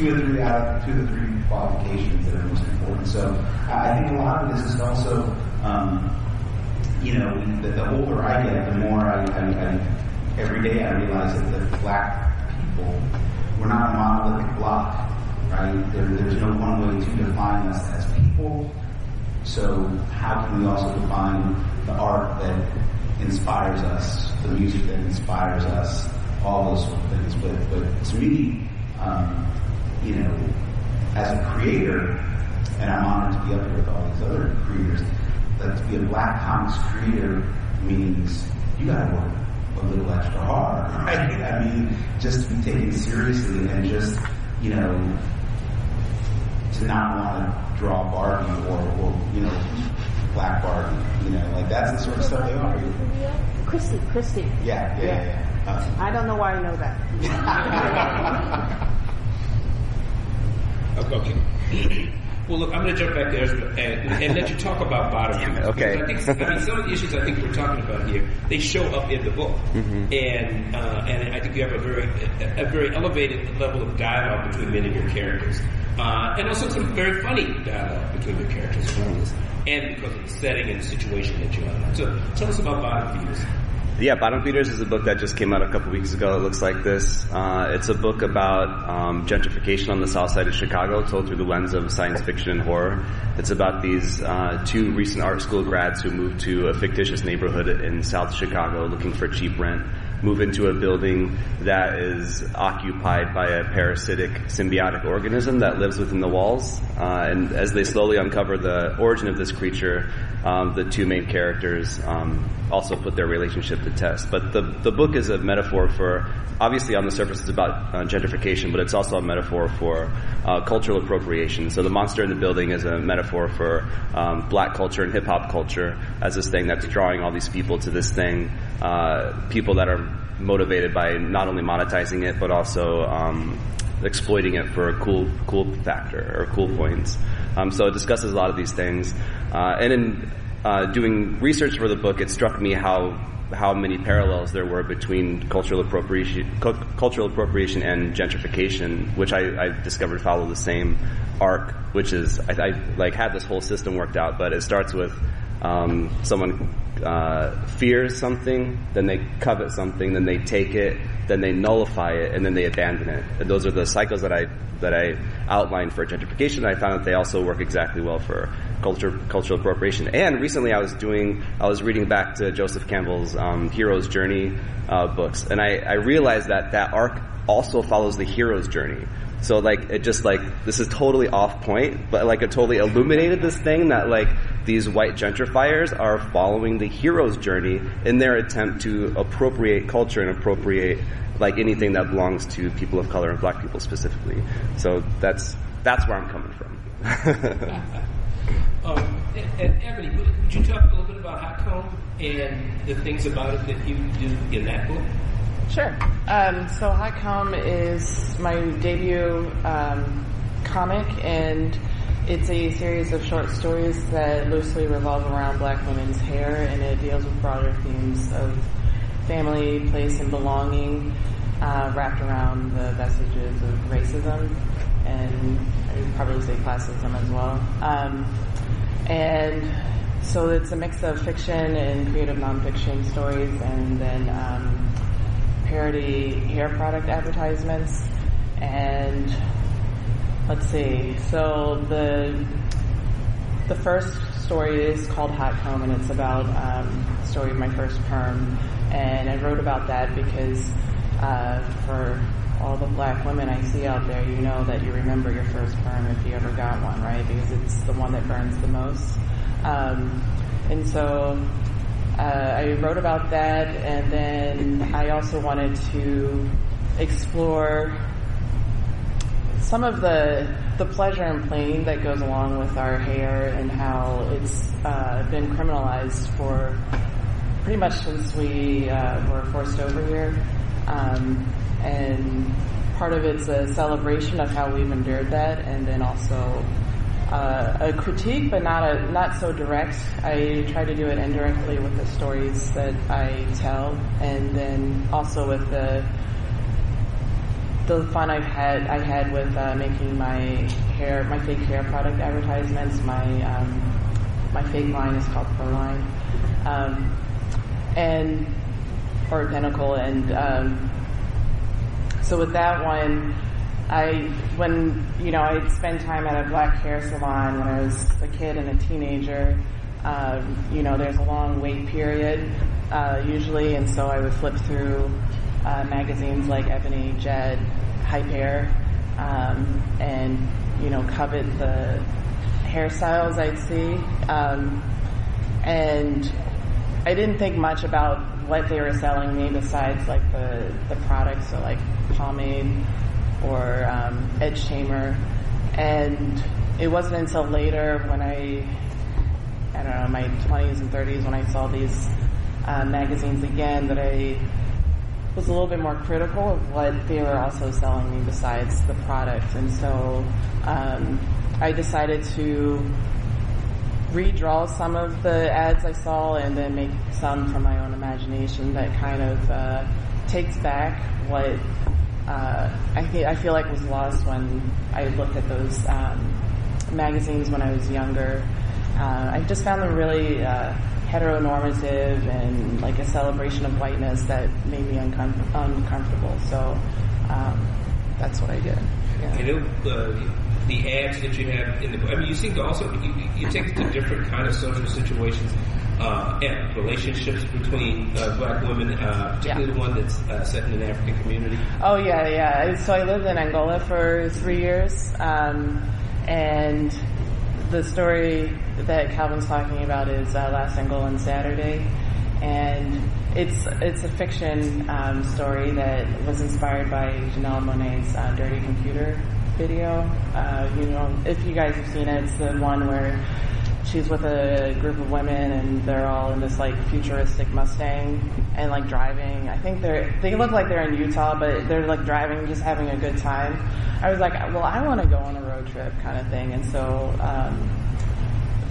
two or three out two or three qualifications that are most important. So I think a lot of this is also, um, you know, the, the older I get, the more I, I, I every day I realize that the black people, we're not a monolithic block, right? There, there's no one way to define us as people. So how can we also define the art that inspires us, the music that inspires us, all those sort of things. But, but to me, um, you know, as a creator, and I'm honored to be up here with all these other creators, that to be a black comics creator means you gotta work a little extra hard, right? I mean, just to be taken seriously and just, you know, to not want to draw Barbie or, or you know, Black Barbie, you know, like that's the sort of stuff they are. Christy, Christy. Yeah, yeah, yeah. yeah. Uh, I don't know why I know that. okay. Well, look, I'm going to jump back there and, and let you talk about bottom Okay. I, think, I mean, some of the issues I think we're talking about here, they show up in the book, mm-hmm. and uh, and I think you have a very a very elevated level of dialogue between many of your characters, uh, and also some very funny dialogue between your characters, mm-hmm. and because of the setting and the situation that you're in. So, tell us about Bottom Feeders. Yeah, Bottom Feeders is a book that just came out a couple weeks ago. It looks like this. Uh, it's a book about um, gentrification on the south side of Chicago, told through the lens of science fiction and horror. It's about these uh, two recent art school grads who moved to a fictitious neighborhood in South Chicago looking for cheap rent move into a building that is occupied by a parasitic symbiotic organism that lives within the walls. Uh, and as they slowly uncover the origin of this creature, um, the two main characters um, also put their relationship to test. But the the book is a metaphor for obviously on the surface it's about uh, gentrification, but it's also a metaphor for uh, cultural appropriation. So the monster in the building is a metaphor for um, black culture and hip hop culture as this thing that's drawing all these people to this thing. Uh, people that are motivated by not only monetizing it but also um, exploiting it for a cool cool factor or cool points. Um, so it discusses a lot of these things. Uh, and in uh, doing research for the book, it struck me how how many parallels there were between cultural appropriation, cultural appropriation and gentrification, which I, I, discovered follow the same arc, which is I, I, like had this whole system worked out, but it starts with um, someone uh, fears something, then they covet something, then they take it, then they nullify it, and then they abandon it. And those are the cycles that I that I outlined for gentrification. I found that they also work exactly well for culture, cultural appropriation. And recently, I was doing, I was reading back to Joseph Campbell's um, Hero's Journey uh, books, and I, I realized that that arc also follows the hero's journey. So like it just like this is totally off point, but like it totally illuminated this thing that like these white gentrifiers are following the hero's journey in their attempt to appropriate culture and appropriate like anything that belongs to people of color and black people specifically. So that's that's where I'm coming from. um, and, and Ebony, would you talk a little bit about Hot Comb and the things about it that you do in that book? Sure. Um, so Hot Comb is my debut um, comic, and it's a series of short stories that loosely revolve around black women's hair, and it deals with broader themes of family, place, and belonging uh, wrapped around the vestiges of racism and I would probably say classism as well. Um, and so it's a mix of fiction and creative nonfiction stories, and then um, parody hair product advertisements. And let's see. So the the first story is called Hot Comb, and it's about um, the story of my first perm. And I wrote about that because uh, for all the black women I see out there, you know that you remember your first perm if you ever got one, right? Because it's the one that burns the most. Um, and so uh, I wrote about that, and then I also wanted to explore some of the the pleasure and pain that goes along with our hair and how it's uh, been criminalized for pretty much since we uh, were forced over here. Um, and part of it's a celebration of how we've endured that, and then also uh, a critique, but not a not so direct. I try to do it indirectly with the stories that I tell, and then also with the the fun I've had I had with uh, making my hair my fake hair product advertisements. My um, my fake line is called Proline, um, and or Pinnacle, and um, so with that one. I when you know I'd spend time at a black hair salon when I was a kid and a teenager. Um, you know, there's a long wait period uh, usually, and so I would flip through uh, magazines like Ebony, Jet, Hype Hair, um, and you know covet the hairstyles I'd see. Um, and I didn't think much about what they were selling me besides like the the products, so like pomade or um, edge tamer. And it wasn't until later when I, I don't know, my 20s and 30s when I saw these uh, magazines again that I was a little bit more critical of what they were also selling me besides the product. And so um, I decided to redraw some of the ads I saw and then make some from my own imagination that kind of uh, takes back what uh, I, th- I feel like was lost when I looked at those um, magazines when I was younger. Uh, I just found them really uh, heteronormative and like a celebration of whiteness that made me uncom- uncomfortable. So um, that's what I did. Yeah. I know the, the ads that you have in the book. I mean, you seem to also you, you take it to different kind of social situations uh, and relationships between uh, black women, uh, particularly Yeah. the one that's uh, set in an African community. Oh yeah, yeah. So I lived in Angola for three years, um, and the story that Calvin's talking about is uh, Last on Saturday, and it's it's a fiction um, story that was inspired by Janelle Monáe's uh, Dirty Computer video. Uh, you know, if you guys have seen it, it's the one where she's with a group of women and they're all in this like futuristic Mustang and like driving. I think they're they look like they're in Utah, but they're like driving, just having a good time. I was like, well, I want to go on a road trip kind of thing, and so. Um,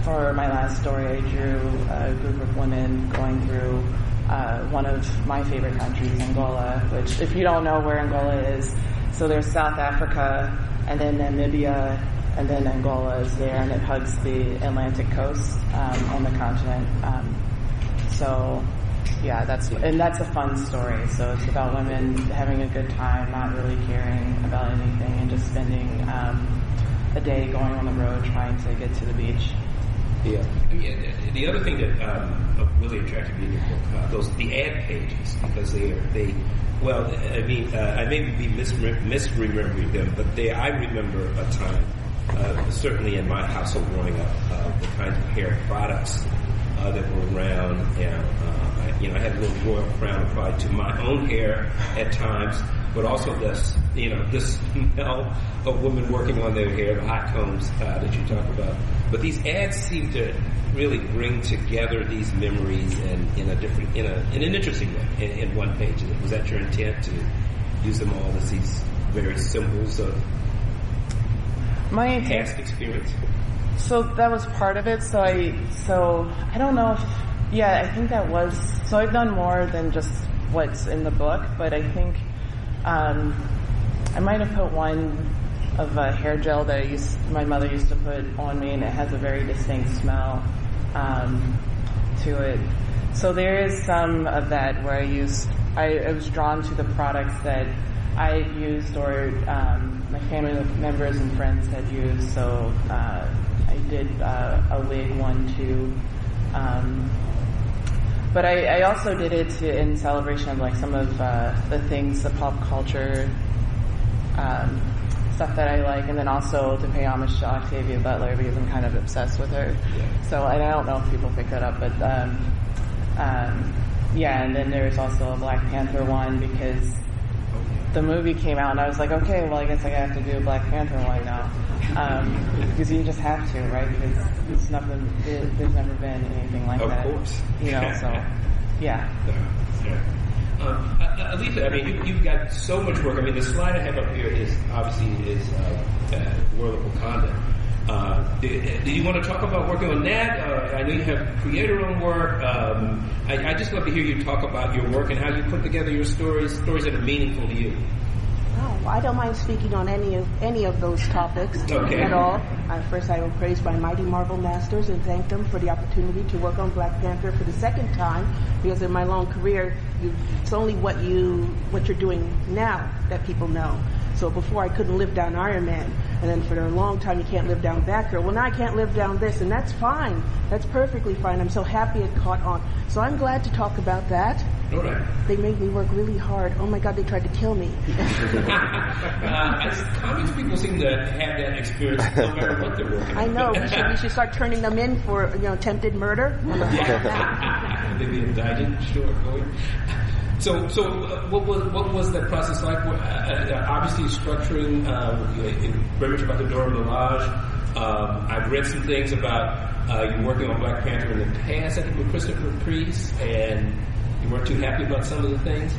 for my last story, I drew a group of women going through uh, one of my favorite countries, Angola, which, if you don't know where Angola is, so there's South Africa, and then Namibia, and then Angola is there, and it hugs the Atlantic coast um, on the continent. Um, so, yeah, that's and that's a fun story. So it's about women having a good time, not really caring about anything, and just spending um, a day going on the road trying to get to the beach. Yeah. I mean, uh, the other thing that um, really attracted me in your book, uh, those the ad pages, because they are they. Well, I mean, uh, I may be misre- misremembering them, but they I remember a time, uh, certainly in my household growing up, uh, the kinds of hair products uh, that were around. And, uh, I, you know, I had a little royal crown applied to my own hair at times, but also this, you know, this smell of women working on their hair, the hot combs uh, that you talk about. But these ads seem to really bring together these memories and in a different, in a in an interesting way. In, in one page, was that your intent to use them all as these various symbols of My past experience? So that was part of it. So I, so I don't know if, yeah, I think that was, so I've done more than just what's in the book, but I think, um, I might have put one of a hair gel that I used, my mother used to put on me and it has a very distinct smell, um, to it. So there is some of that where I used, I, I was drawn to the products that I used or, um, my family members and friends had used. So, uh, I did uh, a wig one too. Um, but I, I also did it to, in celebration of like some of uh, the things, the pop culture um, stuff that I like, and then also to pay homage to Octavia Butler because I'm kind of obsessed with her. So I don't know if people pick that up, but um, um, yeah. And then there's also a Black Panther one because the movie came out, and I was like, okay, well, I guess I have to do a Black Panther one now, um, because you just have to, right? Because it's nothing. There, there's never been anything like Of that. course. you know. So, yeah. Yeah. Um, uh, Alitha, I mean, you, you've got so much work. I mean, the slide I have up here is obviously is uh, uh, World of Wakanda. Uh, you want to talk about working on that? Uh, I know you have creator-owned work. Um, I, I just love to hear you talk about your work and how you put together your stories, stories that are meaningful to you. Oh I don't mind speaking on any of any of those topics Okay. at all. Uh, first, I will praise my mighty Marvel masters and thank them for the opportunity to work on Black Panther for the second time. Because in my long career, you, it's only what you what you're doing now that people know. So before I couldn't live down Iron Man, and then for a long time you can't live down Batgirl. Well, now I can't live down this, and that's fine. That's perfectly fine. I'm so happy it caught on. So I'm glad to talk about that. Right. They made me work really hard. Oh my God, they tried to kill me. uh, comics people seem to have that experience no matter what they're working I know. We should, we should start turning them in for you know attempted murder. Maybe indicted. Sure. So, so uh, what was what was that process like? Uh, uh, obviously, structuring. Uh, very much about the Dora Milaje. Um, I've read some things about uh, you working on Black Panther in the past. I think with Christopher Priest, and you weren't too happy about some of the things.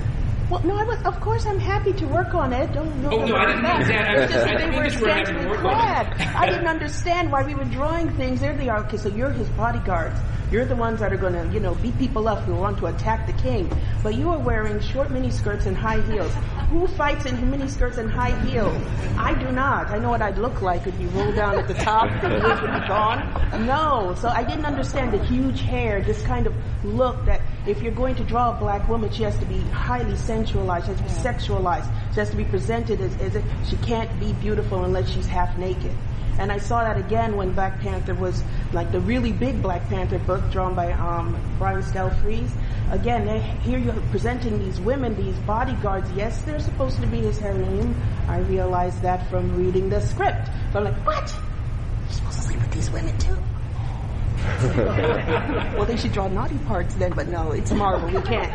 Well, no, I was, of course I'm happy to work on it. Don't, don't Oh, no, I didn't mean that. I just I didn't they mean were that you were to work on it. I didn't understand why we were drawing things. There they are. Okay, so you're his bodyguards. You're the ones that are going to, you know, beat people up who want to attack the king. But you are wearing short mini skirts and high heels. Who fights in mini skirts and high heels? I do not. I know what I'd look like if you roll down at the top, the would be gone. No. So I didn't understand the huge hair, this kind of look that if you're going to draw a black woman, she has to be highly sensualized, she has to be sexualized, she has to be presented as, as if she can't be beautiful unless she's half naked. And I saw that again when Black Panther was like the really big Black Panther book drawn by um, Brian Stelfreeze. Again, they, here you're presenting these women, these bodyguards. Yes, they're supposed to be his harem. I realized that from reading the script. So I'm like, what? You're supposed to sleep with these women too? well, they should draw naughty parts then, but no, it's Marvel. We can't.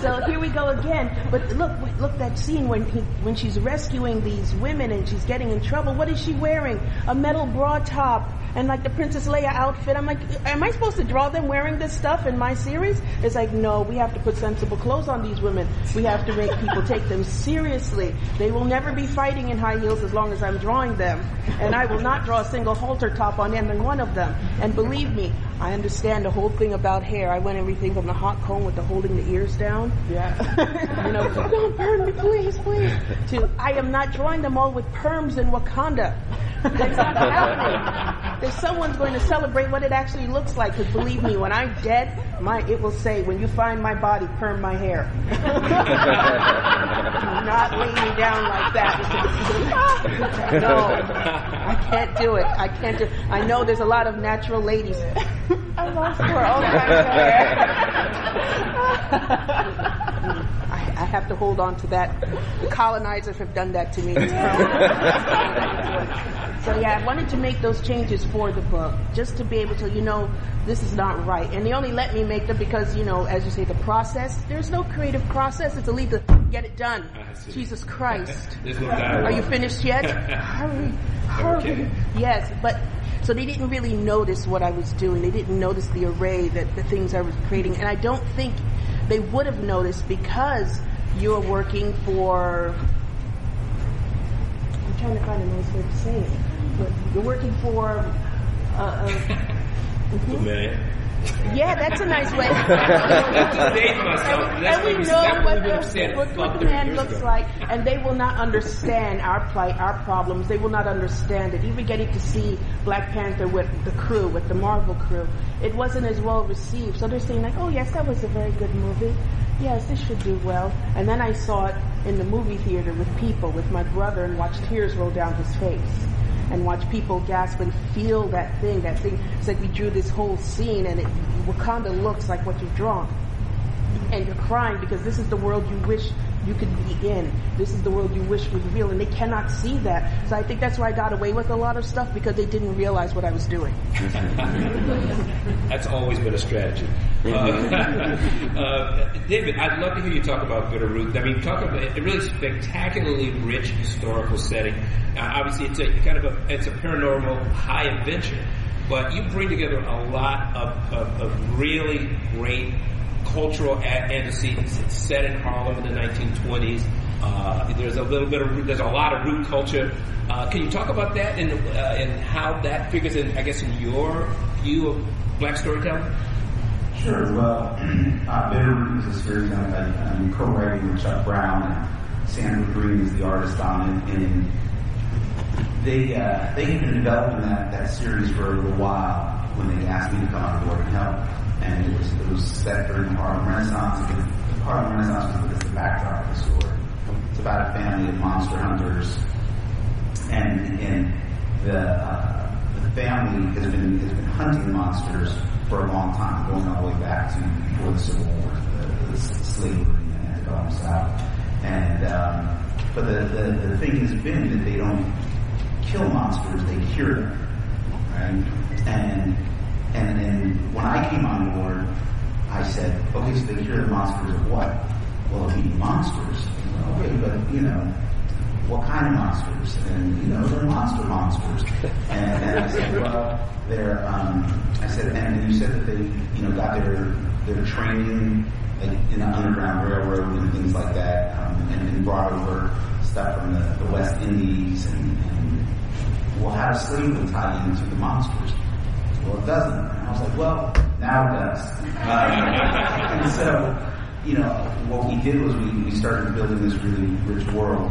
So here we go again. But look, look that scene when he, when she's rescuing these women and she's getting in trouble. What is she wearing? A metal bra top and like the Princess Leia outfit. I'm like, am I supposed to draw them wearing this stuff in my series? It's like, no, we have to put sensible clothes on these women. We have to make people take them seriously. They will never be fighting in high heels as long as I'm drawing them. And I will not draw a single halter top on any one of them. And believe me, I understand the whole thing about hair. I went everything from the hot comb with the holding the ears down. Yeah. you know, don't burn me, please, please. To I am not drawing them all with perms in Wakanda. That's not happening. There's someone's going to celebrate what it actually looks like. Because believe me, when I'm dead, my it will say, "When you find my body, perm my hair." Do not lay me down like that. no, I can't do it. I can't do. I know there's a lot of natural ladies. I lost for all kinds of hair. I, I have to hold on to that. The colonizers have done that to me. so yeah, I wanted to make those changes for the book, just to be able to, you know, this is not right. And they only let me make them because, you know, as you say, the process. There's no creative process. It's a lead to get it done. Jesus Christ. No. Are you finished yet? hurry, hurry. Okay. Yes, but so they didn't really notice what I was doing. They didn't notice the array that the things I was creating, and I don't think they would have noticed because you're working for. I'm trying to find a nice way to say it. But you're working for. Uh, uh, mhm. Man. Yeah, that's a nice way. to date myself. And, and we know that what the, understand what, what the man looks ago. like, and they will not understand our plight, our problems. They will not understand it. Even getting to see Black Panther with the crew, with the Marvel crew, it wasn't as well received. So they're saying like, "Oh yes, that was a very good movie. Yes, this should do well." And then I saw it in the movie theater with people, with my brother, and watched tears roll down his face and watch people gasp and feel that thing, that thing. It's like we drew this whole scene and it, Wakanda looks like what you've drawn. And you're crying because this is the world you wish you could be in. This is the world you wish was real and they cannot see that. So I think that's why I got away with a lot of stuff because they didn't realize what I was doing. That's always been a strategy. Uh, uh, David, I'd love to hear you talk about Bitter Root. I mean, talk about a really spectacularly rich historical setting. Uh, obviously, it's a kind of a it's a paranormal high adventure, but you bring together a lot of, of, of really great cultural antecedents. It's set in Harlem in the 1920s. Uh, there's a little bit of there's a lot of root culture. Uh, can you talk about that and uh, and how that figures in? I guess in your view of black storytelling. Sure. Well, uh, Bitter Root is a series I'm, I'm co-writing with Chuck Brown. And Sanford Greene is the artist on it, and they uh, they had been developing that, that series for a little while when they asked me to come on board and help. And it was it was set during the Harlem Renaissance. The Harlem Renaissance was the backdrop of the story. It's about a family of monster hunters, and and the uh, the family has been has been hunting monsters for a long time, going all the way back to before the Civil War, the, the slavery and the antebellum South. And um, but the, the the thing has been that they don't kill monsters, they cure them, right? And and then when I came on board, I said, okay, so they cure the monsters of what? Well, eating monsters. Okay, but you know, what kind of monsters? And you know, they're monster monsters. And, I said, well, they're. Um, I said, and you said that they, you know, got their their training in the Underground Railroad and things like that, um, and, and brought over stuff from the, the West Indies and, and well, how does slavery tie into the monsters? Well, it doesn't. And I was like, well, now it does. And so, you know, what we did was we, we started building this really rich world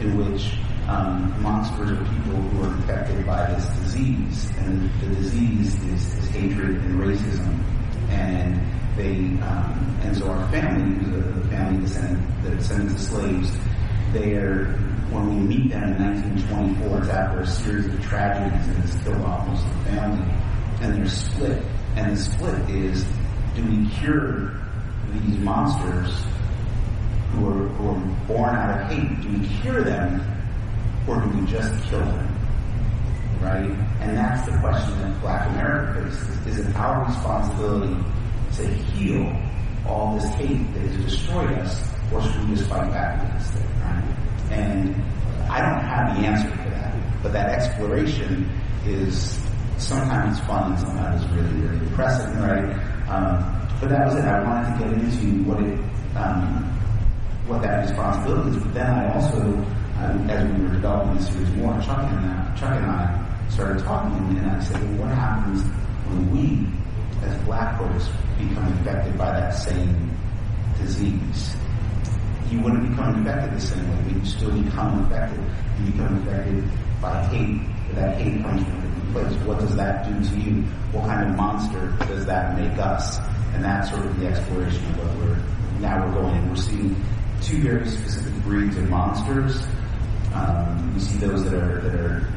in which um, monsters are people who are infected by this disease, and the, the disease is, is, hatred and racism. And they, um, and so our family, the, the family descendant, the descendants of slaves, they are when we meet them in 1924, it's after a series of tragedies and it's killed off most of the family, and they're split. And the split is, do we cure these monsters who are, who are born out of hate? Do we cure them, or do we just kill them? Right? And that's the question that Black America faces. Is it our responsibility to heal all this hate that has destroyed us, or should we just fight back against it? Right? And I don't have the answer for that, but that exploration is sometimes fun sometimes really, really depressing, right? Um, but that was it. I wanted to get into what it, um, what that responsibility is. But then I also, um, as we were developing the series more, Chuck and I, Chuck and I started talking, and I said, well, what happens when we, as black folks, become infected by that same disease? You wouldn't become infected the same way, but you still become infected. You become infected by hate. That hate comes from different place. What does that do to you? What kind of monster does that make us? And that's sort of the exploration of what we're now we're going. In. We're seeing two very specific breeds of monsters. Um, see those that are that are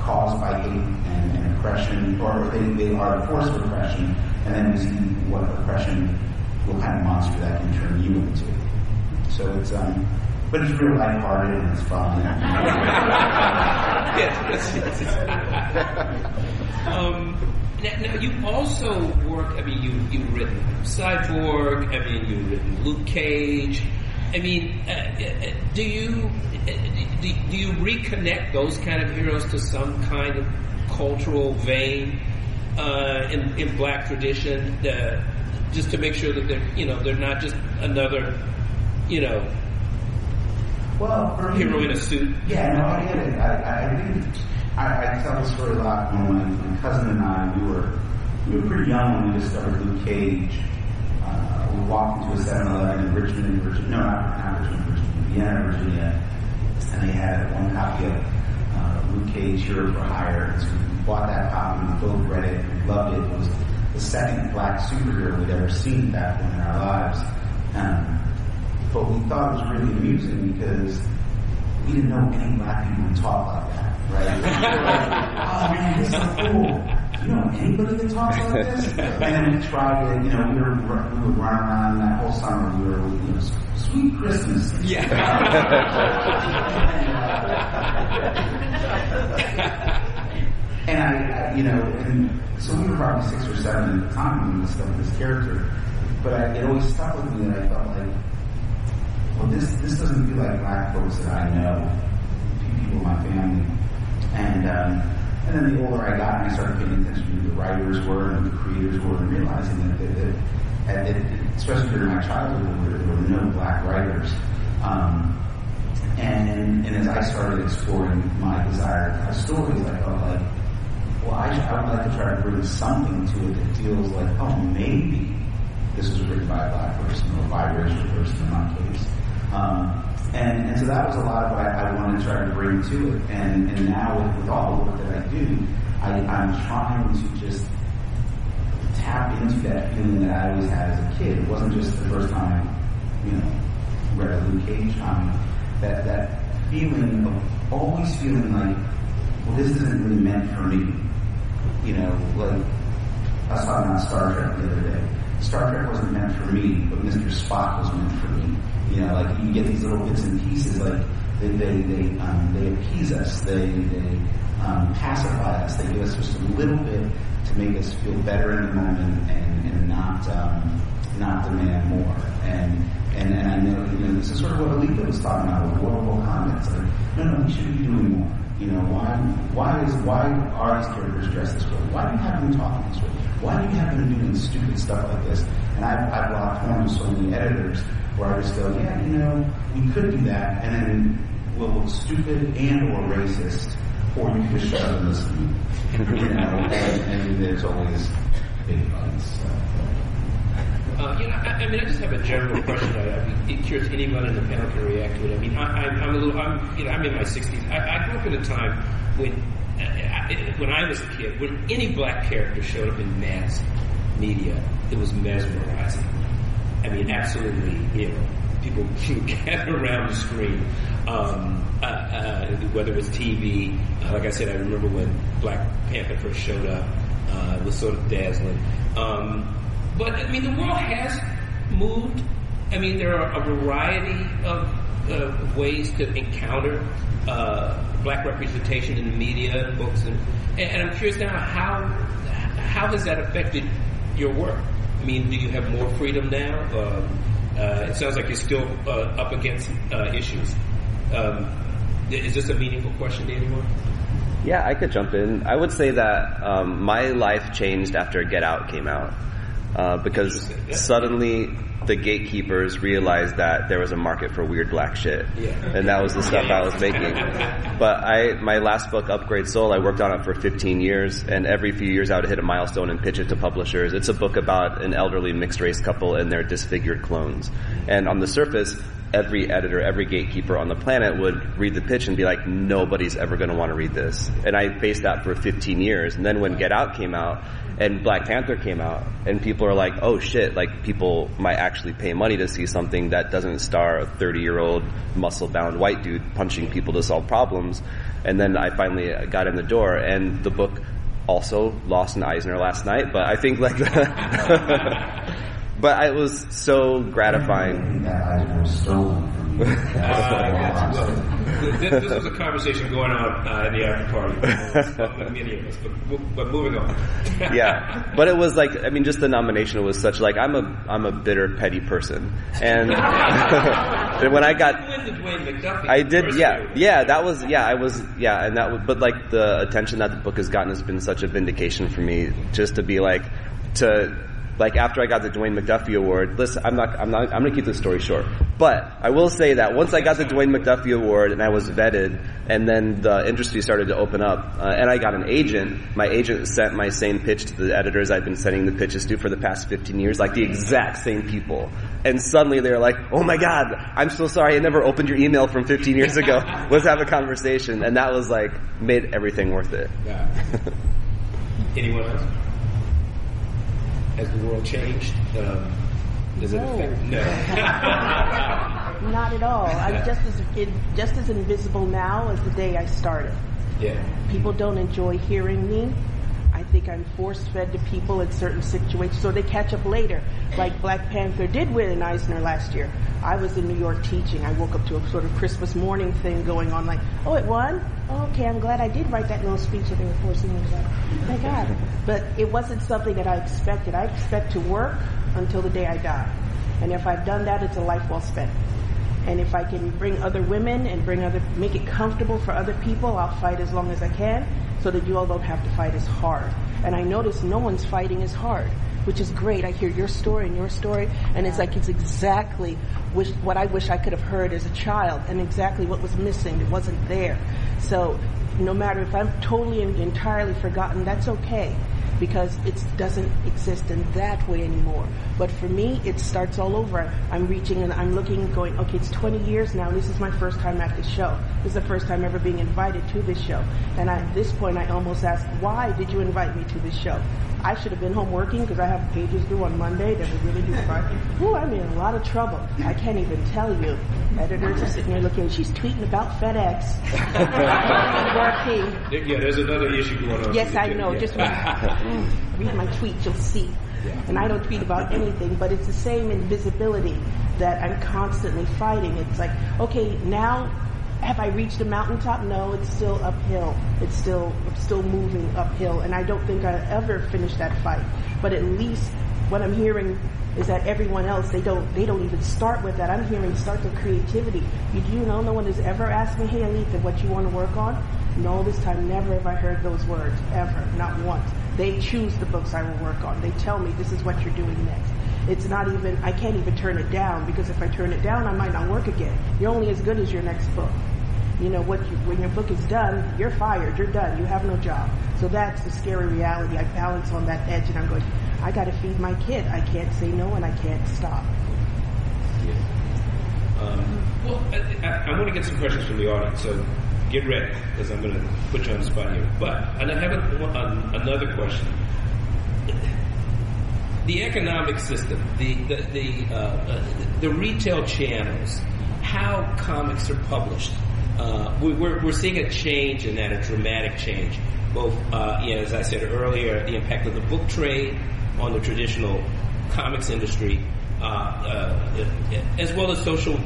caused by hate and, and oppression, or they, they are a force of oppression, and then we see what oppression, what kind of monster that can turn you into. So it's um, but it's real lighthearted and it's fun. um, now, now, you also work. I mean, you you've written Cyborg. I mean, you've written Luke Cage. I mean, uh, uh, do you uh, do, do you reconnect those kind of heroes to some kind of cultural vein uh, in in black tradition, uh, just to make sure that they're you know they're not just another you know well, for me, hero in a suit. Yeah, no, I get it. I, I think I, I tell the story a lot when my, my cousin and I we were we were pretty young when we discovered Luke Cage. Uh, we walked into a 7-Eleven in Richmond, Virginia. No, not, not Richmond, Virginia, Vienna, Virginia, and they had one copy of uh, Luke Cage Hero for Hire. And so we bought that copy. We both read it. We loved it. It was the second black superhero we'd ever seen back then in our lives. Um, but we thought it was really amusing because we didn't know any black people who talk like that, right? oh man, this is so cool. You know anybody that talks like this? And then we tried it, you know, we were, we were running around that whole summer, we were, you know, sweet Christmas. Yeah. and I, I, you know, and so we were probably six or seven at the time when we discovered this character. But I, it always stuck with me that I felt like, this this doesn't feel like black folks that I know, people in my family. And um, and then the older I got, and I started paying attention to who the writers were and who the creators were, and realizing that, that, that, that especially during my childhood, there were, there were no black writers. Um, and and as I started exploring my desire to tell stories, I felt like, well, I, I would like to try to bring something to it that feels like, oh, maybe this was written by a black person or a biracial person in my case. Um, and, and so that was a lot of what I, wanted to try to bring to it. And, and now with, with all the work that I do, I, I'm trying to just tap into that feeling that I always had as a kid. It wasn't just the first time, you know, read a Luke Cage comic. That, that feeling of always feeling like, well, this isn't really meant for me. You know, like, I was talking about Star Trek the other day. Star Trek wasn't meant for me, but Mr. Spock was meant for me. You know, like you get these little bits and pieces, like they they they, um, they appease us, they they um, pacify us, they give us just a little bit to make us feel better in the moment and, and not um, not demand more. And and and I know you know this is sort of what Alitha was talking about with horrible comments. Like, no, no, we should be doing more. You know, why why is why are these characters dressed this way? Why do you have them talking this way? Why do you have them doing stupid stuff like this? And I've, I've locked horns with so many editors where I just go, yeah, you know, we could do that, and then we'll look stupid and or racist, or you could just shut up and listen. you know, and, and there's always big fights. So. Uh, you know, I, I mean, I just have a general question. I, I'd be curious anyone in the panel can react to it. I mean, I, I, I'm a little, I'm, you know, I'm in my 60s. I, I grew up in a time when, uh, I, when I was a kid, when any black character showed up in mass media, it was mesmerizing. I mean, absolutely, you know, people gather around the screen. Um, uh, uh, whether it was TV, uh, like I said, I remember when Black Panther first showed up. Uh, it was sort of dazzling. Um, but I mean, the world has moved. I mean, there are a variety of ways to encounter uh, black representation in the media, and books, and, and I'm curious now how how has that affected your work? I mean, do you have more freedom now? Um, uh, it sounds like you're still uh, up against uh, issues. Um, is this a meaningful question to anyone? Yeah, I could jump in. I would say that um, my life changed after Get Out came out uh, because suddenly the gatekeepers realized that there was a market for weird black shit, Yeah. and that was the stuff I was making. But I, my last book, Upgrade Soul, I worked on it for 15 years, and every few years I would hit a milestone and pitch it to publishers. It's a book about an elderly mixed race couple and their disfigured clones, and on the surface. Every editor, every gatekeeper on the planet would read the pitch and be like, nobody's ever going to want to read this. And I faced that for 15 years. And then when Get Out came out, and Black Panther came out, and people are like, oh shit, like people might actually pay money to see something that doesn't star a 30 year old muscle bound white dude punching people to solve problems. And then I finally got in the door, and the book also lost an Eisner last night, but I think like, but it was so gratifying. That was stolen from you. I well, this, this was a conversation going on uh, in the after party with many of us, but, but moving on. yeah, but it was like I mean, just the nomination was such like I'm a I'm a bitter petty person, and and when I got You win the Dwayne McDuffie I did, yeah, year. yeah. That was, yeah. I was, yeah, and that. Was, but like the attention that the book has gotten has been such a vindication for me, just to be like, to like after I got the Dwayne McDuffie award. Listen, I'm not, I'm not, I'm gonna keep this story short. But I will say that once I got the Dwayne McDuffie award and I was vetted, and then the industry started to open up, uh, and I got an agent. My agent sent my same pitch to the editors I've been sending the pitches to for the past 15 years, like the exact same people. And suddenly they were like, "Oh my God, I'm so sorry. I never opened your email from 15 years ago. Let's have a conversation." And that was like made everything worth it. Yeah. Anyone else? Has the world changed? Um, does it No. affect? No. Not at all. I'm just as just as invisible now as the day I started. yeah. People don't enjoy hearing me. I think I'm force fed to people in certain situations, so they catch up later. Like Black Panther did win an Eisner last year. I was in New York teaching. I woke up to a sort of Christmas morning thing going on, like, oh, it won? Oh, okay, I'm glad I did write that little speech that they were forcing me to write. My God. But it wasn't something that I expected. I expect to work until the day I die. And if I've done that, it's a life well spent. And if I can bring other women and bring other, make it comfortable for other people, I'll fight as long as I can so that you all don't have to fight as hard. And I notice no one's fighting as hard, which is great. I hear your story and your story, and it's like it's exactly what I wish I could have heard as a child and exactly what was missing. It wasn't there. So no matter if I'm totally and entirely forgotten, that's okay. because it doesn't exist in that way anymore. But for me, it starts all over. I'm reaching and I'm looking, going, okay, it's 20 years now. This is my first time at this show. This is the first time ever being invited to this show. And at this point, I almost ask, why did you invite me to this show? I should have been home working because I have pages due on Monday that we really do Friday. Ooh, I'm in a lot of trouble. I can't even tell you. Editors are sitting there looking. She's tweeting about FedEx. working. Yeah, there's another issue going on. Yes, I know. Just read, read my tweets, you'll see. And I don't tweet about anything, but it's the same invisibility that I'm constantly fighting. It's like, okay, now have I reached the mountaintop? No, it's still uphill. It's still still moving uphill, and I don't think I ever finish that fight. But at least what I'm hearing is that everyone else they don't they don't even start with that. I'm hearing start with creativity. You you know no one has ever asked me, hey Alitha, what you want to work on? No, this time never have I heard those words ever, not once. They choose the books I will work on. They tell me this is what you're doing next. It's not even I can't even turn it down because if I turn it down, I might not work again. You're only as good as your next book you know, what you, when your book is done, you're fired, you're done, you have no job. So that's the scary reality. I balance on that edge and I'm going, I gotta feed my kid. I can't say no and I can't stop. Yeah. Um, well, I, I, I, want to get some questions from the audience, so get ready because I'm going to put you on the spot here. But and I have a, another question. The economic system, the the the, uh, uh, the retail channels, how comics are published uh, we, are we're seeing a change in that, a dramatic change. Both, uh, as I said earlier, the impact of the book trade on the traditional comics industry, uh, uh as well as social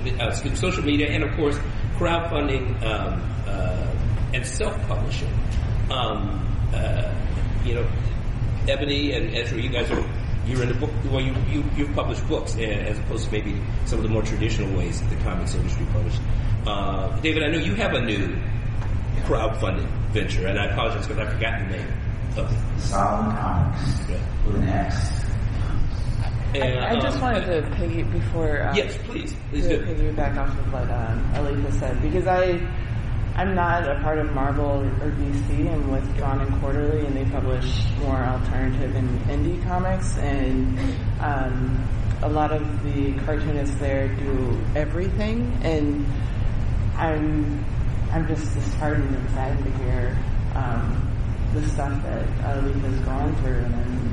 social media, and of course, crowdfunding um, uh, and self-publishing. Um, you know, Ebony and Ezra, you guys are you're in the book. Well, you you you've published books as opposed to maybe some of the more traditional ways that the comics industry published. Uh, David, I know you have a new crowdfunding venture, and I apologize because I forgot the name of it. Solid Comix yeah. with an X. And, I, I, just um, wanted to piggy before. Um, yes, please, please do. piggyback off of what um, Alitha said because I, I'm not a part of Marvel or DC. I'm with Drawn and Quarterly, and they publish more alternative and indie comics, and um, a lot of the cartoonists there do everything, and I'm I'm just disheartened and saddened to hear um, the stuff that Alitha has gone through, and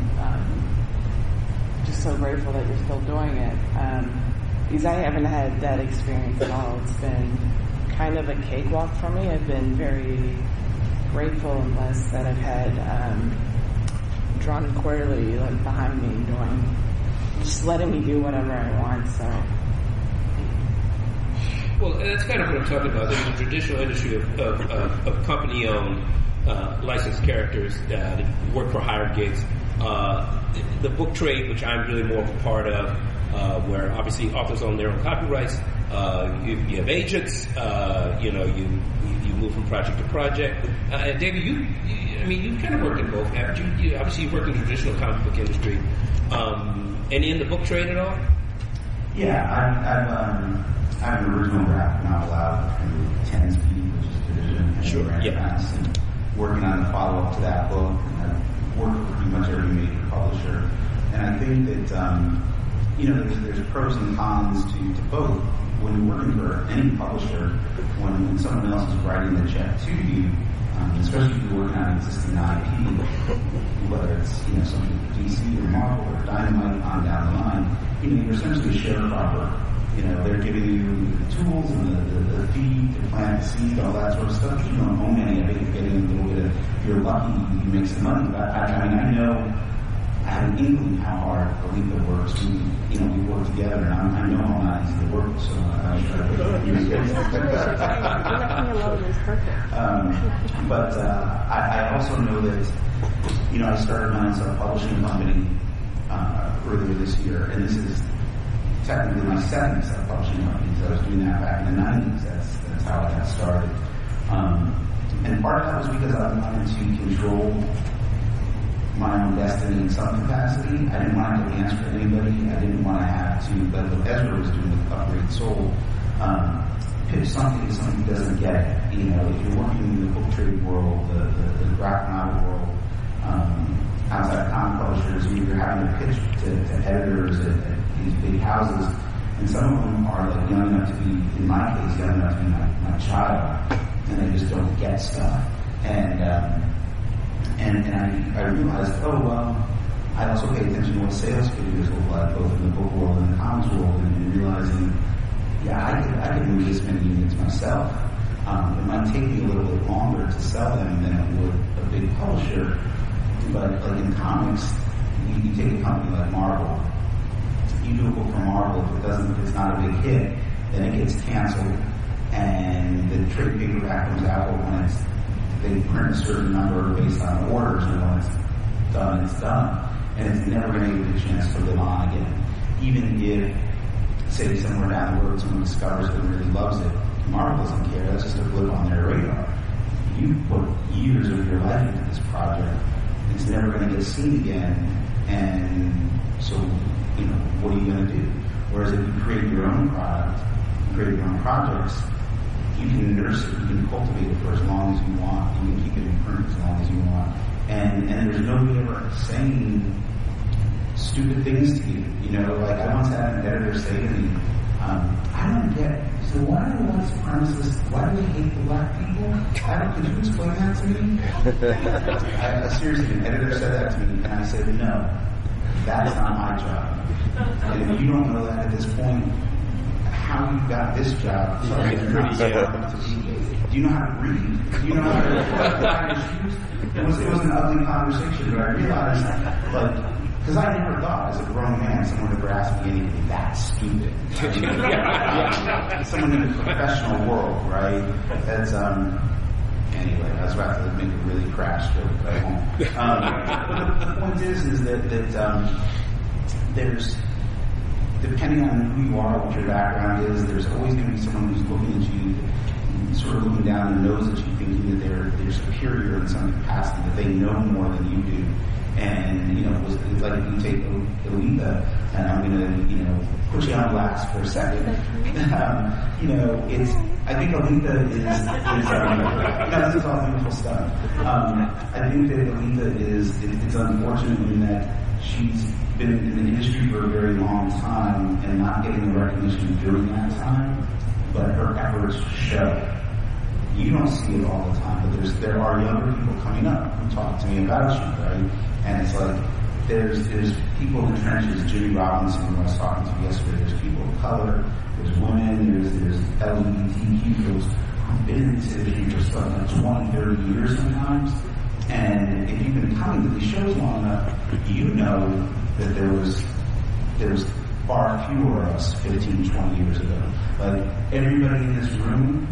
just so grateful that you're still doing it. Um, because I haven't had that experience at all. It's been kind of a cakewalk for me. I've been very grateful and blessed that I've had um, Drawn Quarterly like behind me doing, just letting me do whatever I want. So well, that's kind of what I'm talking about. There's a traditional industry of, of, of, of company-owned uh, licensed characters that work for hired gigs. Uh, the, book trade, which I'm really more of a part of, uh, where obviously authors own their own copyrights. Uh, you, you, have agents. Uh, you know, you, you move from project to project. Uh, and David, you, you, I mean, you kind of worked in both, haven't you? you obviously, you worked in the traditional comic book industry. Um, and in the book trade at all? Yeah, I'm I'm, um, I have an original graphic novel out through 10 which is division sure. yeah. and working on the follow-up to that book. And Worked with pretty much every major publisher. And I think that, um, you know, there's, there's pros and cons to, to both. When you're working for any publisher, when, when someone else is writing the check to you, um, especially if you're working on existing IP, whether it's, you know, something DC or Marvel or Dynamite on down the line, you know, you're essentially a sharecropper you know, they're giving you the tools and the, the, the feed to plant the seed, all that sort of stuff. You don't own any of it. You're getting a little bit of, if you're lucky, you make some money. But I, I mean, I know, I have an inkling how hard Alitha works. We, you know, we work together, and I'm, I know how not easy to work, so I try to use it. um, but uh, I, I also know that, you know, I started my own self-publishing company uh, earlier this year, and this is technically my second self-publishing company because I was doing that back in the 90s. That's, that's how I got started. Um, and part of that was because I wanted to control my own destiny in some capacity. I didn't want to have to answer to anybody. I didn't want to have to, but what Ezra was doing with Upgrade Soul, um, pitch something to somebody who doesn't get it. You know, if you're working in the book trade world, the, the, the graphic novel world, um, outside publishers, and you're having to pitch to, to editors at, at these big houses, and some of them are like young enough to be, in my case, young enough to be my, my child, and they just don't get stuff. And um, and, and I, I realized, oh well, I also pay attention to what sales figures look like, both in the book world and the comics world, and, and realizing, yeah, I could I could move this many units myself. Um, it might take me a little bit longer to sell them than it would a big publisher, but like in comics, you, you take a company like Marvel, you do a book for Marvel, if it doesn't, if it's not a big hit, then it gets canceled, and the trade paperback comes out when it's they print a certain number based on orders, and when it's done, it's done, and it's never going to get a chance to live on again. Even if, say, somewhere down the road, someone discovers it and really loves it, Marvel doesn't care. That's just a blip on their radar. You put years of your life into this project. It's never going to get seen again, and so you know what are you going to do? Whereas if you create your own product, you create your own projects, you can nurse it, you can cultivate it for as long as you want, you can keep it in print as long as you want, and and there's nobody ever saying stupid things to you. You know, like I once had an editor say to me, um, I don't get, so why do the white supremacists, why do they hate the black people? I don't, could you explain that to me? I, I, seriously, an editor said that to me, and I said, no, that is not my job. And if you don't know that at this point, how you got this job, sorry, you're not do you know how to read? Do you know how to tie your shoes? It was, it was an ugly conversation, but I realized, like, because I never thought, as a grown man, someone would ever ask me anything that stupid. someone in the professional world, right? That's um. Anyway, I was about to make a really crash joke, but I won't. Um, the point is, is that that um, there's depending on who you are, what your background is, there's always going to be someone who's looking at you, sort of looking down and knows that you thinking that they're they're superior in some capacity, that they know more than you do. And, you know, was like you take Alitha, and I'm going to, you know, put you on blast for a second. um, you know, it's, I think Alitha is, is um, no, this is all beautiful stuff. Um, I think that Alitha is, it, it's unfortunate in that she's been in the industry for a very long time and not getting the recognition during that time, but her efforts show you don't see it all the time, but there's there are younger people coming up who talk to me about you, right? And it's like there's there's people in the trenches. Jimmie Robinson, who I was talking to yesterday, there's people of color, there's women, there's there's LGBTQ folks who've been in this industry for something like 20, 30 years sometimes. And if you've been coming to these shows long enough, you know that there was there was far fewer of us 15, 20 years ago. Like everybody in this room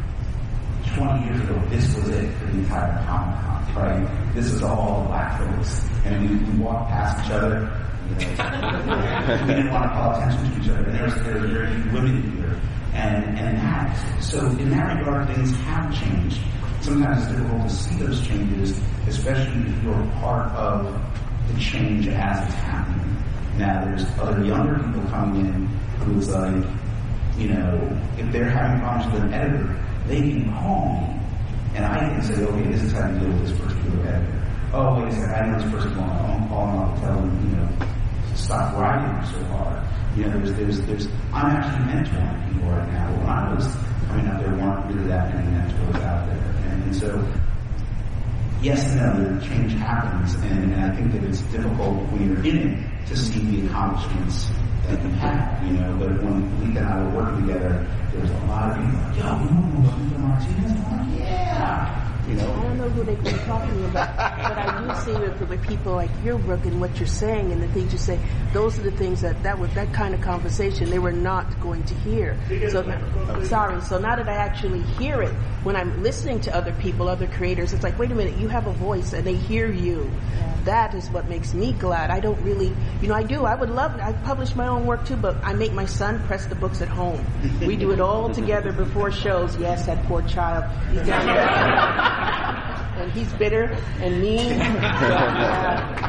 20 years ago, this was it for the entire Comic Con, right? This is all the black folks. And we, we walked past each other. We didn't want to call attention to each other. And there was, there was very women here. And, and that, so in that regard, things have changed. Sometimes it's difficult to see those changes, especially if you're part of the change as it's happening. Now, there's other younger people coming in who's like, you know, if they're having problems with an editor, they can call me, and I can say, okay, this is how you deal with this particular editor. Oh, wait a second, I know this person going on. Calling up, tell them, you know, stop writing so hard. You know, there's, there's, there's, I'm actually mentoring people right now. When I was coming up, there weren't really that many mentors out there. And, and so, yes and no, change happens, and, and I think that it's difficult when you're in it to see the accomplishments you know. But when Alitha and I were working together, there was a lot of people like, yo, you know Martinez? I'm like, yeah. You know? I don't know who they've been talking about, but I do see with, with people like you, Brooke, and what you're saying and the things you say. Those are the things that that was that kind of conversation they were not going to hear. So sorry. So now that I actually hear it, when I'm listening to other people, other creators, it's like, wait a minute, you have a voice and they hear you. Yeah. That is what makes me glad. I don't really, you know, I do. I would love. I publish my own work too, but I make my son press the books at home. We do it all together before shows. Yes, that poor child. He's down there. and he's bitter and mean.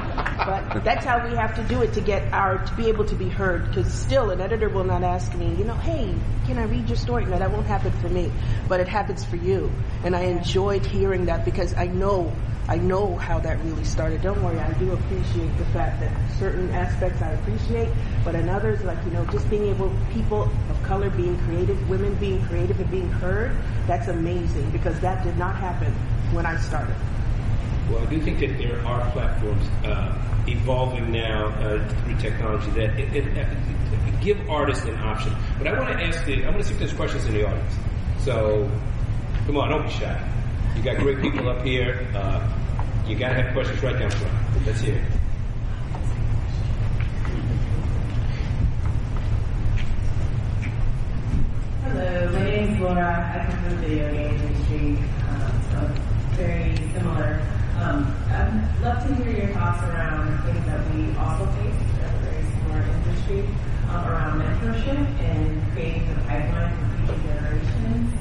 but that's how we have to do it to get our to be able to be heard. Because still, an editor will not ask me, you know, hey, can I read your story? No, that won't happen for me, but it happens for you. And I enjoyed hearing that because I know I know how that really started. Don't worry, I do appreciate the fact that certain aspects I appreciate, but in others, like, you know, just being able, people of color being creative, women being creative and being heard, that's amazing because that did not happen when I started. Well, I do think that there are platforms uh, evolving now uh, through technology that it, it, it, give artists an option. But I want to ask the, I want to see if there's questions in the audience. So, come on, don't be shy. You got great people up here. Uh, you got to have questions right down front. Let's hear it. Hello, my name is Laura. I come from the video game industry, um, so very similar. Um, I'd love to hear your thoughts around things that we also face in a very similar industry um, around mentorship and creating the pipeline for future generations.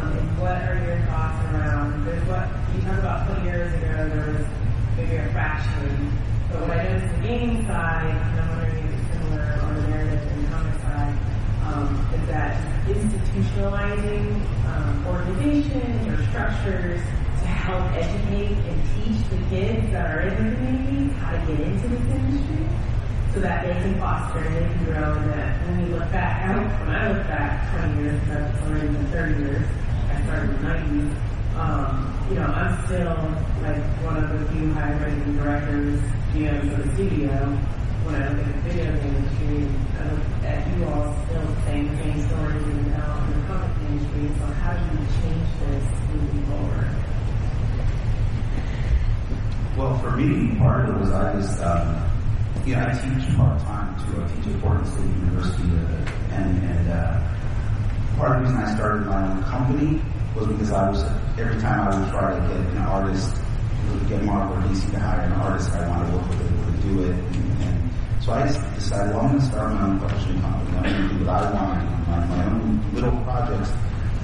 Um, what are your thoughts around, there's what, you talked about 20 years ago, there was maybe a fraction. But what I noticed in the gaming side, and I'm wondering if it's similar on the narrative and comic side, um, is that institutionalizing um, organizations or structures to help educate and teach the kids that are in the communities how to get into this industry so that they can foster and they can grow and that when we look back, I, when I look back 20 years, because it's already been 30 years, I started in the 90s, um, you know, I'm still like one of the few high ranking directors, GMs of the studio when I look at the video game industry, I look at you all still saying the same stories the, in the comic industry. So how do you change this moving forward? Well, for me, part of it was I was, um, know, I teach part time too. I teach at Portland State University, uh, and and uh, part of the reason I started my own company was because I was every time I would try to get an artist, get Marvel or DC to hire an artist, I wanted to work with them to do it, and, and so I decided, well, I'm going to start my own publishing company. I'm going to do what I want to do, my, my own little projects.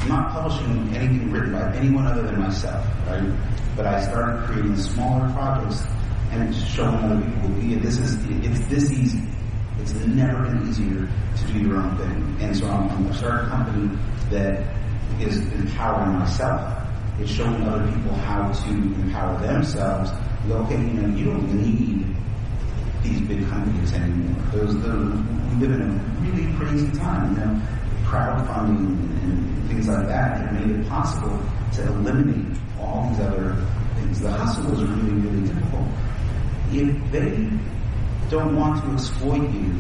I'm not publishing anything written by anyone other than myself, right? But I started creating smaller projects and showing other people, yeah, this is, it's this easy. It's never been easier to do your own thing. And so I'm, I'm going to start a company that is empowering myself. It's showing other people how to empower themselves. You know, you don't need these big companies anymore. Those, those, we live in a really crazy time, you know, crowdfunding and things like that have made it possible to eliminate all these other things. The hustles are really, really difficult. If they don't want to exploit you,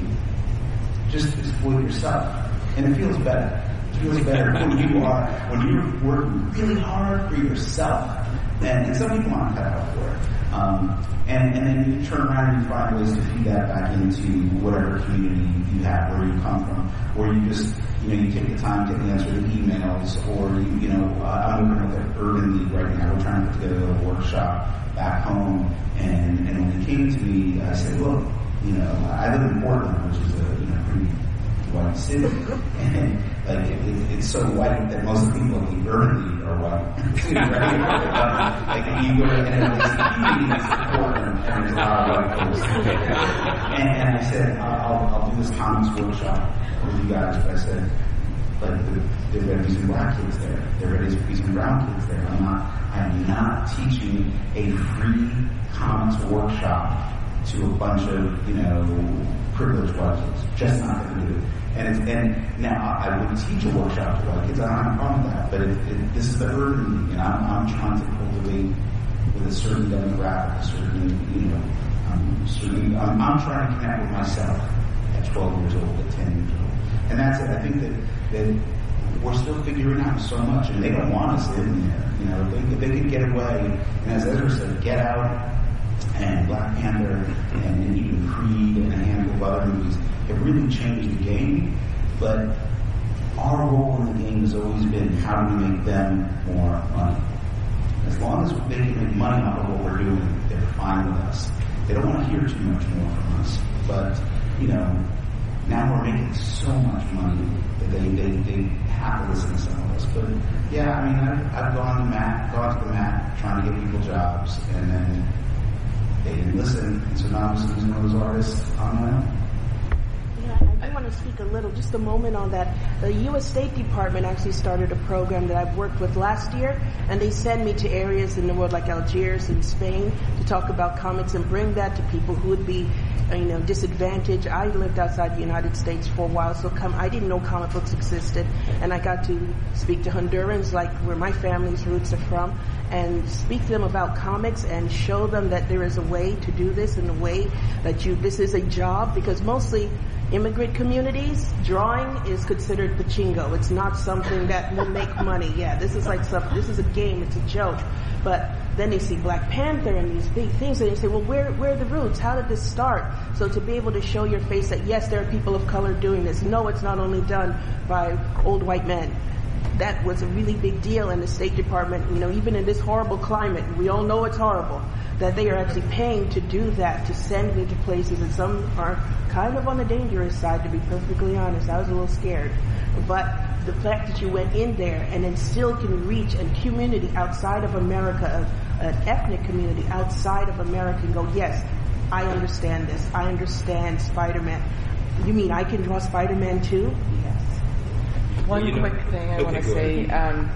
just exploit yourself. And it feels better. Feels better when you are, when you're working really hard for yourself. And, and some people aren't cut out for it. Um, and, and then you turn around and you find ways to feed that back into whatever community you have, where you come from, or you just, you know, you take the time to answer the emails, or you, you know, uh, I'm working with the Urban League right now. We're trying to put together a workshop back home, and, and when they came to me, I said, look, you know, I live in Portland, which is a, you know, pretty white city, and like it, it, it's so white that most people in league are white. like you go to and a lot of white. And, and I said, I'll, I'll do this comics workshop with you guys, but I said, like there are going to be some black kids there. There are going to be some brown kids there. I'm not. I'm not teaching a free comics workshop to a bunch of you know privileged kids. Just not going to do it. And and now I would teach a workshop to white kids. I don't have a problem with that. But this is the urban and I'm, I'm trying to cultivate with a certain demographic, a certain you know, um, certain. I'm, I'm trying to connect with myself at 12 years old, at 10 years old, and that's it. I think that that we're still figuring out so much, and they don't want us in there. You know, they, they could get away, and as Ezra said, get out and Black Panther and, even Creed and a handful of other movies have really changed the game. But our role in the game has always been how do we make them more money. As long as they can make money off of what we're doing, they're fine with us. They don't want to hear too much more from us. But, you know, now we're making so much money that they, they, they have to listen to some of us. But yeah, I mean, I've, I've gone to mat, gone to the mat, trying to get people jobs, and then they didn't listen, so now I'm just losing those artists on my own. To speak a little, just a moment on that. The U.S. State Department actually started a program that I've worked with last year, and they send me to areas in the world like Algiers and Spain to talk about comics and bring that to people who would be you know, disadvantaged. I lived outside the United States for a while, so come, I didn't know comic books existed, and I got to speak to Hondurans, like where my family's roots are from, and speak to them about comics and show them that there is a way to do this in a way that you, this is a job, because mostly immigrant communities, drawing is considered pachinko. It's not something that will make money. Yeah, this is like some, this is a game, it's a joke. But then they see Black Panther and these big things, and they say, well, where, where are the roots? How did this start? So to be able to show your face that yes, there are people of color doing this. No, it's not only done by old white men. That was a really big deal in the State Department, you know, even in this horrible climate, we all know it's horrible, that they are actually paying to do that, to send me to places, that some are kind of on the dangerous side, to be perfectly honest. I was a little scared. But the fact that you went in there and then still can reach a community outside of America, an ethnic community outside of America and go, yes, I understand this. I understand Spider-Man. You mean I can draw Spider-Man too? Yes. One You know- quick thing I Okay, want to say, um,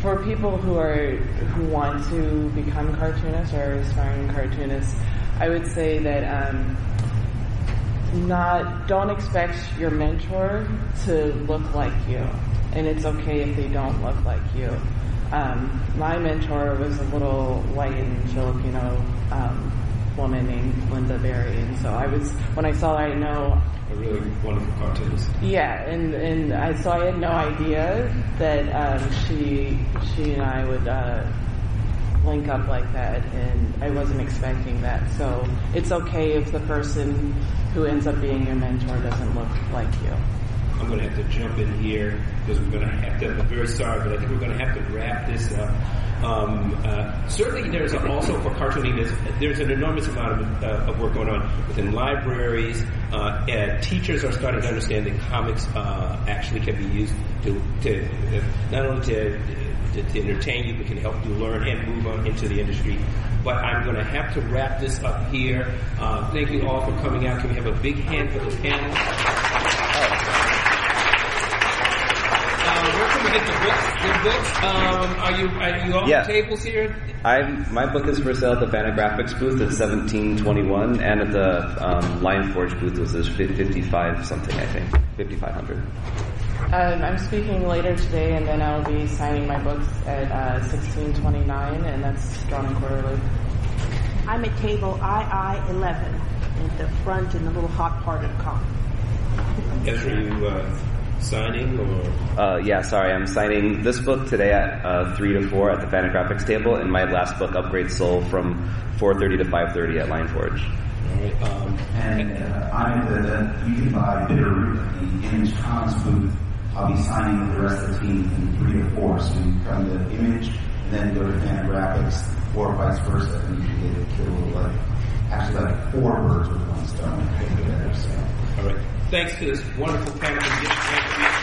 for people who are who want to become cartoonists or aspiring cartoonists, I would say that um, not don't expect your mentor to look like you, and it's okay if they don't look like you. Um, my mentor was a little white and Filipino um, woman named Lynda Barry, and so I was when I saw her, I know A really wonderful cartoonist. yeah, and and I so I had no idea that um, she she and I would uh, link up like that, and I wasn't expecting that. So it's okay if the person who ends up being your mentor doesn't look like you. I'm going to have to jump in here because we're going to have to. I'm very sorry, but I think we're going to have to wrap this up. Um, uh, certainly, there's also for cartooning. There's, there's an enormous amount of, uh, of work going on within libraries. Uh, and teachers are starting to understand that comics uh, actually can be used to, to not only to, to, to entertain you, but can help you learn and move on into the industry. But I'm going to have to wrap this up here. Uh, thank you all for coming out. Can we have a big hand for the panel? We get the books? The books? Um, are you are you on Yeah. the tables here? I'm, my book is for sale at the Fantagraphics booth at 1721 and at the um, Lion Forge booth, which is 55 something, I think. 5500. Um, I'm speaking later today, and then I'll be signing my books at uh, 1629, and that's Drawn and Quarterly. I'm at table II11 at the front in the little hot part of the con. Ezra, are you uh, signing or? Uh, yeah, sorry, I'm signing this book today at uh, 3 to 4 at the Fantagraphics table, and my last book, Upgrade Soul, from 4.30 to 5.30 at Lion Forge. All right. Um, And uh, I'm at the, the, you can buy Bitter Root at the Image Comics booth. I'll be signing with the rest of the team from 3 to 4. So you come to the Image and then go to Fantagraphics or vice versa. And you can get a kill like, actually like four birds with one stone. Together, so. all right. Thanks to this wonderful panel.